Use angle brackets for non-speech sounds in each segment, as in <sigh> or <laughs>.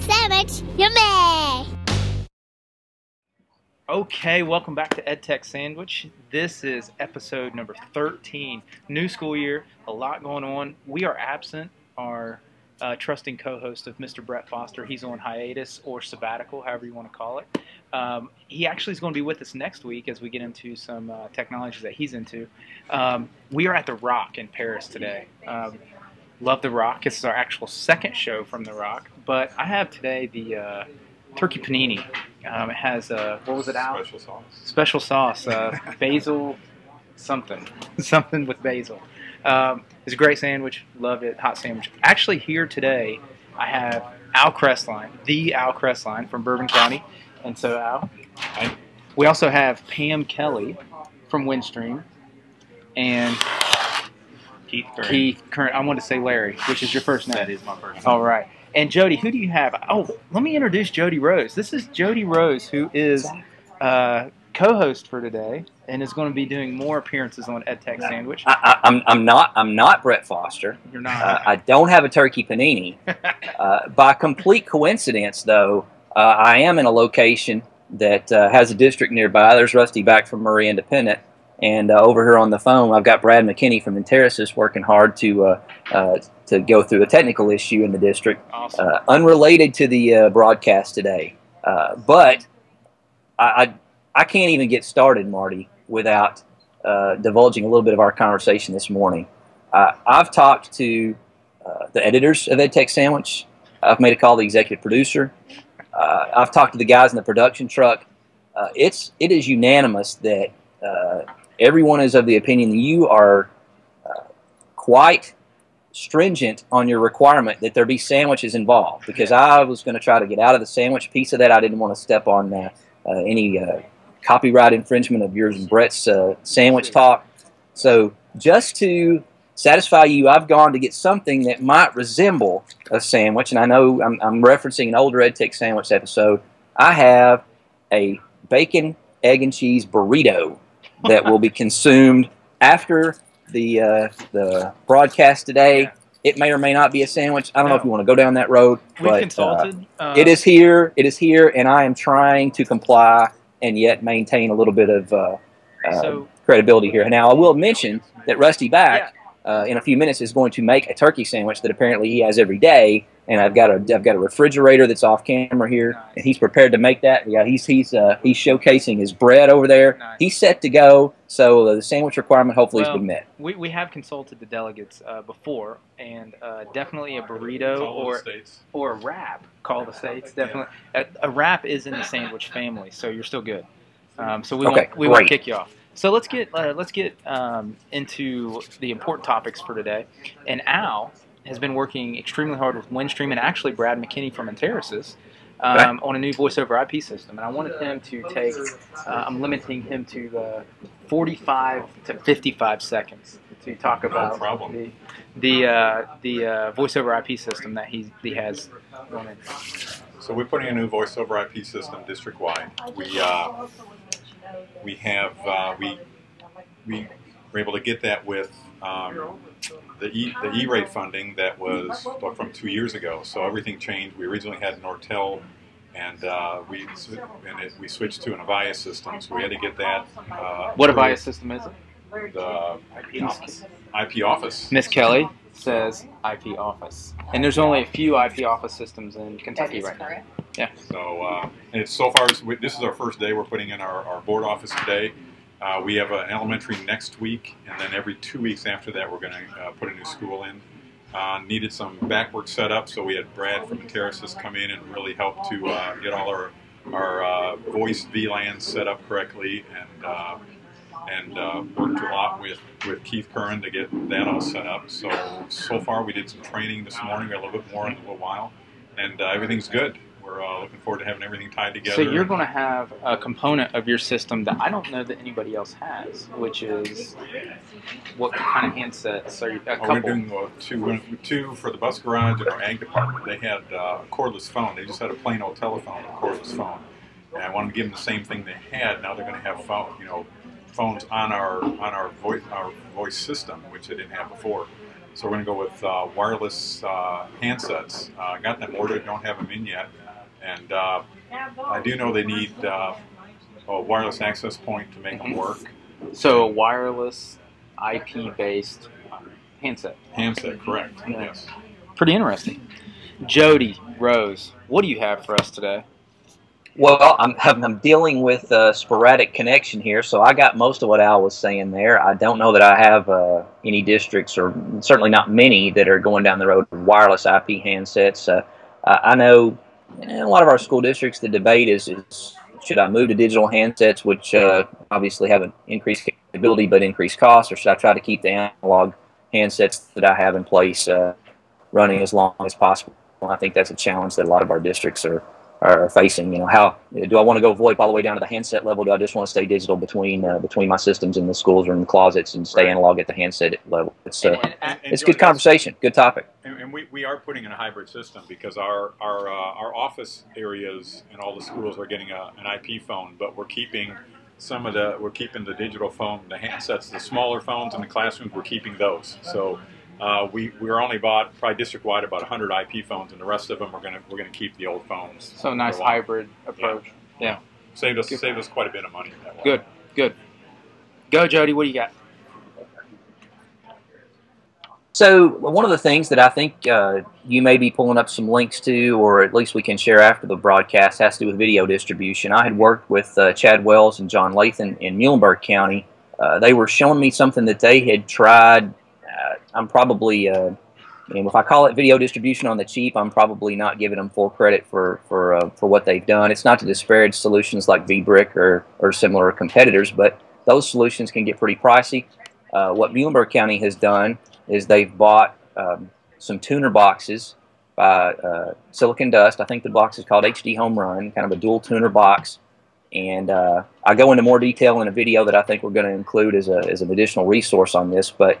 Sandwich, yummy! Okay, welcome back to EdTech Sandwich. This is episode number 13. New school year, a lot going on. We are absent. Our uh, trusting co host of Mr. Brett Foster, he's on hiatus or sabbatical, however you want to call it. Um, he actually is going to be with us next week as we get into some uh, technologies that he's into. Um, we are at The Rock in Paris today. Um, love The Rock. This is our actual second show from The Rock, but I have today the uh, turkey panini. Um, it has uh, what was it out? Special sauce. Special sauce, uh, <laughs> basil, something, <laughs> something with basil. Um, it's a great sandwich. Love it. Hot sandwich. Actually, here today, I have Al Crestline, the Al Crestline from Bourbon County, and so Al. We also have Pam Kelly from Windstream, and Keith Curran. Keith. Current. I want to say Larry, which is your first name. That is my first name. All right. And Jody, who do you have? Oh, let me introduce Jody Rose. This is Jody Rose, who is uh, co-host for today and is going to be doing more appearances on EdTech Sandwich. I, I, I'm, I'm not I'm not Brett Foster. You're not. Uh, I don't have a turkey panini. <laughs> Uh, by complete coincidence, though, uh, I am in a location that uh, has a district nearby. There's Rusty Back from Murray Independent, and uh, over here on the phone, I've got Brad McKinney from Interisys working hard to uh, uh, to go through a technical issue in the district, awesome. uh, unrelated to the uh, broadcast today. Uh, but I, I I can't even get started, Marty, without uh, divulging a little bit of our conversation this morning. Uh, I've talked to uh, the editors of EdTech Sandwich. I've made a call to the executive producer. Uh, I've talked to the guys in the production truck. Uh, it's it is unanimous that uh, everyone is of the opinion that you are uh, quite stringent on your requirement that there be sandwiches involved. Because I was going to try to get out of the sandwich piece of that. I didn't want to step on uh, uh, any uh, copyright infringement of yours and Brett's uh, sandwich talk. So just to satisfy you, I've gone to get something that might resemble a sandwich, and I know I'm, I'm referencing an older EdTech sandwich episode. I have a bacon, egg, and cheese burrito that will be <laughs> consumed after the uh, the broadcast today. It may or may not be a sandwich. I don't know if you want to go down that road, we but uh, consulted. Uh, it is here. It is here, and I am trying to comply and yet maintain a little bit of uh, uh, So credibility here. Now, I will mention that Rusty Back uh, in a few minutes is going to make a turkey sandwich that apparently he has every day, and I've got a I've got a refrigerator that's off camera here, and he's prepared to make that. Yeah, he's he's uh, he's showcasing his bread over there. Nice. He's set to go, so uh, the sandwich requirement hopefully Well, has been met. we, we have consulted the delegates uh, before, and uh, definitely a burrito or or a wrap. Call the states <laughs> definitely. A, a wrap is in the sandwich family, so you're still good. Um, so we Okay, won't we won't kick you off. So let's get uh, let's get um, into the important topics for today. And Al has been working extremely hard with Windstream and actually Brad McKinney from Interisys. Um, on a new voice over IP system, and I wanted him to take. Uh, I'm limiting him to uh, 45 to 55 seconds to talk about problem. the the uh, the uh, voice over IP system that he he has running. So we're putting a new voice over IP system district wide. We uh, we have uh, we we were able to get that with um, the E the E-rate funding that was well, from two years ago. So everything changed. We originally had Nortel, and uh, we and it, we switched to an Avaya system. So we had to get that. Uh, What through Avaya system is it? The IP office. IP office. Miss Kelly says IP office, and there's only a few IP office systems in Kentucky right now. Yeah. So, uh, and it's so far, as we- this is our first day. We're putting in our, our board office today. Uh, we have an elementary next week, and then every two weeks after that, we're going to uh, put a new school in. Uh, needed some backwork set up, so we had Brad from Interisys come in and really help to uh, get all our our uh, voice VLANs set up correctly, and uh, and worked a lot with, with Keith Curran to get that all set up. So so far, we did some training this morning. A little bit more in a little while, and everything's good. We're uh, looking forward to having everything tied together. So you're going to have a component of your system that I don't know that anybody else has, which is what kind of handsets are you? A Oh, we're doing uh, two, two for the bus garage and our ag department. They had uh, a cordless phone. They just had a plain old telephone, a cordless phone. And I wanted to give them the same thing they had. Now they're going to have phone, you know, phones on our on our voice our voice system, which they didn't have before. So we're going to go with uh, wireless uh, handsets. Uh, got them ordered, don't have them in yet, and uh, I do know they need uh, a wireless access point to make them work. So a wireless IP based handset. Handset, correct? Yeah. Yes. Pretty interesting. Jody Rose, what do you have for us today? Well, I'm, <laughs> I'm dealing with a sporadic connection here, so I got most of what Al was saying there. I don't know that I have uh, any districts, or certainly not many, that are going down the road with wireless IP handsets. Uh, I know in a lot of our school districts, the debate is, is should I move to digital handsets, which uh, obviously have an increased capability but increased cost, or should I try to keep the analog handsets that I have in place uh, running as long as possible? I think that's a challenge that a lot of our districts are are facing. You know, how do I want to go VoIP all the way down to the handset level? Do I just want to stay digital between uh, between my systems in the schools or in the closets and stay Right. analog at the handset level? It's uh, And- and- And- it's good conversation, good topic. And, and we, we are putting in a hybrid system because our our uh, our office areas and all the schools are getting a, an IP phone, but we're keeping some of the we're keeping the digital phone, the handsets, the smaller phones in the classrooms. We're keeping those. So uh, we we're only bought probably district wide about 100 IP phones, and the rest of them we're gonna we're gonna keep the old phones. So nice for a while. hybrid approach. Yeah. Saved us Good. saved us quite a bit of money. That. Good, good. Go, Jody. What do you got? So one of the things that I think uh, you may be pulling up some links to, or at least we can share after the broadcast, has to do with video distribution. I had worked with uh, Chad Wells and John Lathan in Muhlenberg County. Uh, they were showing me something that they had tried. Uh, I'm probably, uh, mean, if I call it video distribution on the cheap, I'm probably not giving them full credit for for uh, for what they've done. It's not to disparage solutions like VBrick or or similar competitors, but those solutions can get pretty pricey. Uh, what Muhlenberg County has done is they've bought um, some tuner boxes by uh, SiliconDust. I think the box is called HDHomeRun, kind of a dual tuner box. And uh, I go into more detail in a video that I think we're going to include as, a, as an additional resource on this. But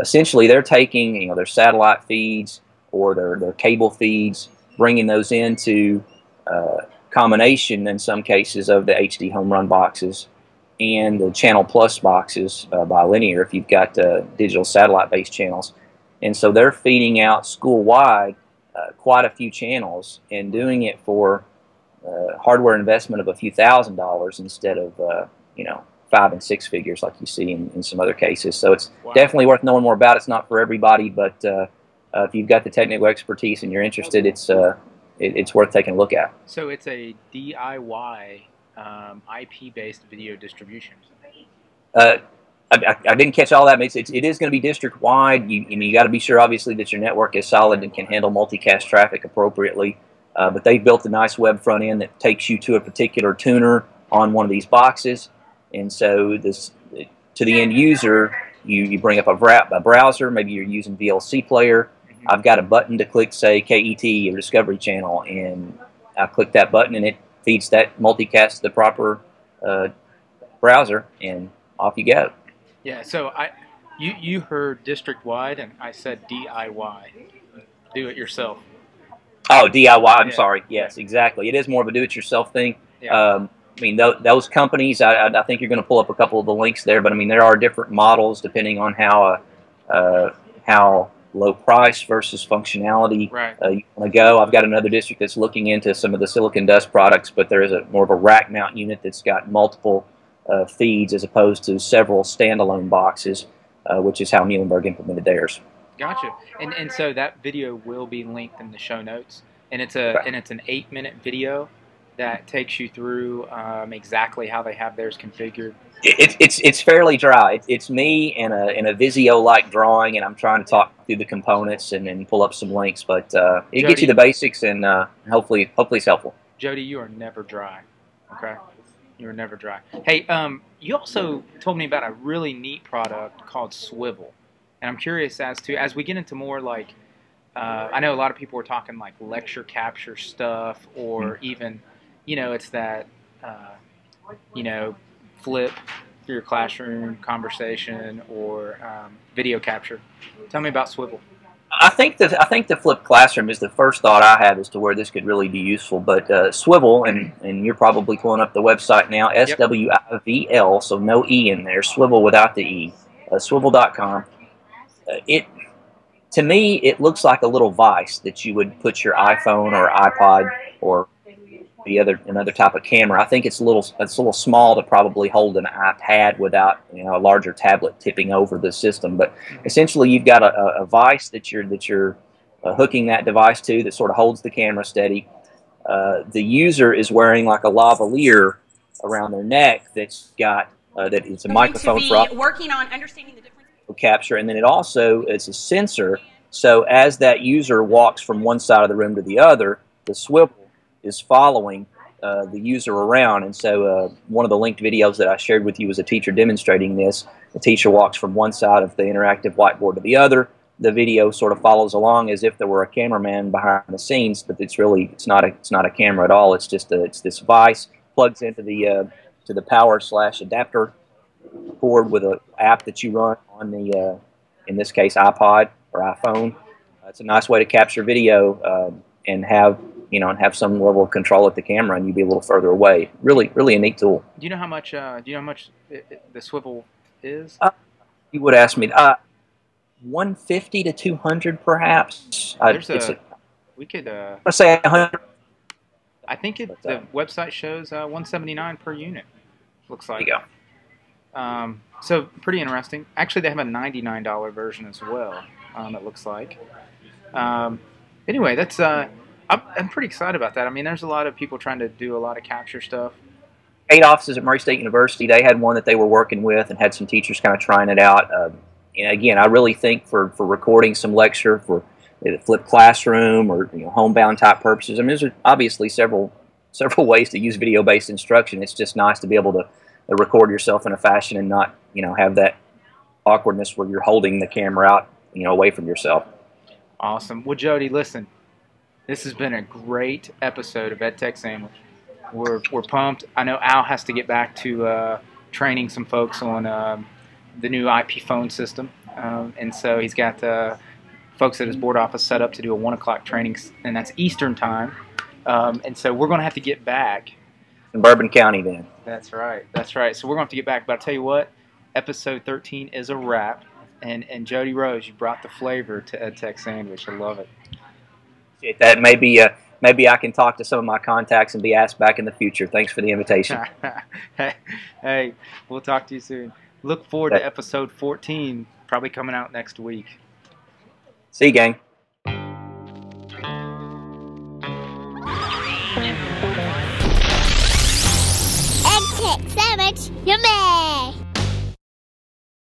essentially, they're taking you know their satellite feeds or their, their cable feeds, bringing those into uh, combination in some cases of the HDHomeRun boxes and the Channel Plus boxes uh, by Linear if you've got uh, digital satellite based channels. And so they're feeding out school wide uh, quite a few channels and doing it for uh, hardware investment of a few thousand dollars instead of, uh, you know, five and six figures like you see in, in some other cases. So it's Wow. definitely worth knowing more about. It's not for everybody, but uh, uh, if you've got the technical expertise and you're interested, it's, uh, it, it's worth taking a look at. So it's a DIY um, IP based video distribution. Uh, I, I, I didn't catch all that. It's, it's, it is going to be district wide. You, you, know, you got to be sure, obviously, that your network is solid and can handle multicast traffic appropriately. Uh, but they've built a nice web front end that takes you to a particular tuner on one of these boxes. And so, this to the end user, you, you bring up a, a browser. Maybe you're using VLC Player. I've got a button to click, say KET or Discovery Channel, and I click that button, and it feeds that multicast to the proper uh, browser, and off you go. Yeah. So I, you you heard district wide, and I said DIY. Do it yourself. Oh, DIY. I'm Yeah. sorry. Yes, exactly. It is more of a do-it-yourself thing. Yeah. Um, I mean, th- those companies. I, I think you're going to pull up a couple of the links there, but I mean, there are different models depending on how uh, uh, how low price versus functionality Right. uh, you want to go. I've got another district that's looking into some of the SiliconDust products, but there is a more of a rack mount unit that's got multiple uh, feeds as opposed to several standalone boxes, uh, which is how Muhlenberg implemented theirs. Gotcha. And and so that video will be linked in the show notes, and it's a Right. and it's an eight minute video that takes you through um, exactly how they have theirs configured. It, it's it's fairly dry. It's, it's me and a and a Visio like drawing, and I'm trying to talk through the components and, and pull up some links. But uh, it gets you the basics, and uh, hopefully hopefully it's helpful. Jody, you are never dry. Okay, you are never dry. Hey, um, you also told me about a really neat product called Swivl, and I'm curious as to as we get into more like, uh, I know a lot of people were talking like lecture capture stuff, or even, you know, it's that, uh, you know, flip through your classroom conversation or um, video capture. Tell me about Swivl. I think that I think the flipped classroom is the first thought I have as to where this could really be useful. But uh, Swivl, and and you're probably pulling up the website now, S W I V L, so no e in there, Swivel without the e, uh, swivl.com. Uh, it to me it looks like a little vice that you would put your iPhone or iPod or the other another type of camera. I think it's a little it's a little small to probably hold an iPad without you know a larger tablet tipping over the system. But essentially, you've got a, a vice that you're that you're uh, hooking that device to that sort of holds the camera steady. Uh, the user is wearing like a lavalier around their neck that's got uh, that it's a microphone for working on understanding the difference capture, and then it also it's a sensor. So as that user walks from one side of the room to the other, the Swivl is following uh, the user around. And so, uh, one of the linked videos that I shared with you was a teacher demonstrating this. The teacher walks from one side of the interactive whiteboard to the other. The video sort of follows along as if there were a cameraman behind the scenes, but it's really it's not a it's not a camera at all. It's just a, it's this vice plugs into the uh, to the power slash adapter cord with an app that you run on the uh, in this case iPod or iPhone. it's a nice way to capture video um, and have you know, and have some level of control at the camera, and you'd be a little further away. Really, really a neat tool. Do you know how much? Uh, do you know how much it, it, the Swivl is? Uh, you would ask me. Uh, 150 to 200, perhaps. There's a, a, we could. Uh, let's say 100. I think it, the uh, website shows uh, 179 per unit. Looks like. There you go. Um, so pretty interesting. Actually, they have a $99 version as well. Um, it looks like. Um, anyway, that's uh, I'm, I'm pretty excited about that. I mean, there's a lot of people trying to do a lot of capture stuff. KATE offices at Murray State University. They had one that they were working with, and had some teachers kind of trying it out. Uh, and again, I really think for for recording some lecture for the flipped classroom or you know, homebound type purposes. I mean, there's obviously several <laughs> several ways to use video based instruction. It's just nice to be able to record yourself in a fashion and not you know have that awkwardness where you're holding the camera out you know away from yourself. Awesome. Well, Jody, listen, this has been a great episode of EdTech Sandwich. We're, we're pumped. I know Al has to get back to uh, training some folks on um, the new IP phone system. Um, and so he's got uh, folks at his board office set up to do a 1 o'clock training, and that's Eastern time. Um, and so we're going to have to get back. In Bourbon County, then. That's right. That's right. So we're going to have to get back. But I'll tell you what, episode 13 is a wrap. And, and Jody Rose, you brought the flavor to EdTech Sandwich. I love it appreciate that. Maybe uh, maybe I can talk to some of my contacts and be asked back in the future. Thanks for the invitation. <laughs> hey, hey, we'll talk to you soon. Look forward to episode 14, probably coming out next week. See you, gang. EdTech Sandwich, your man.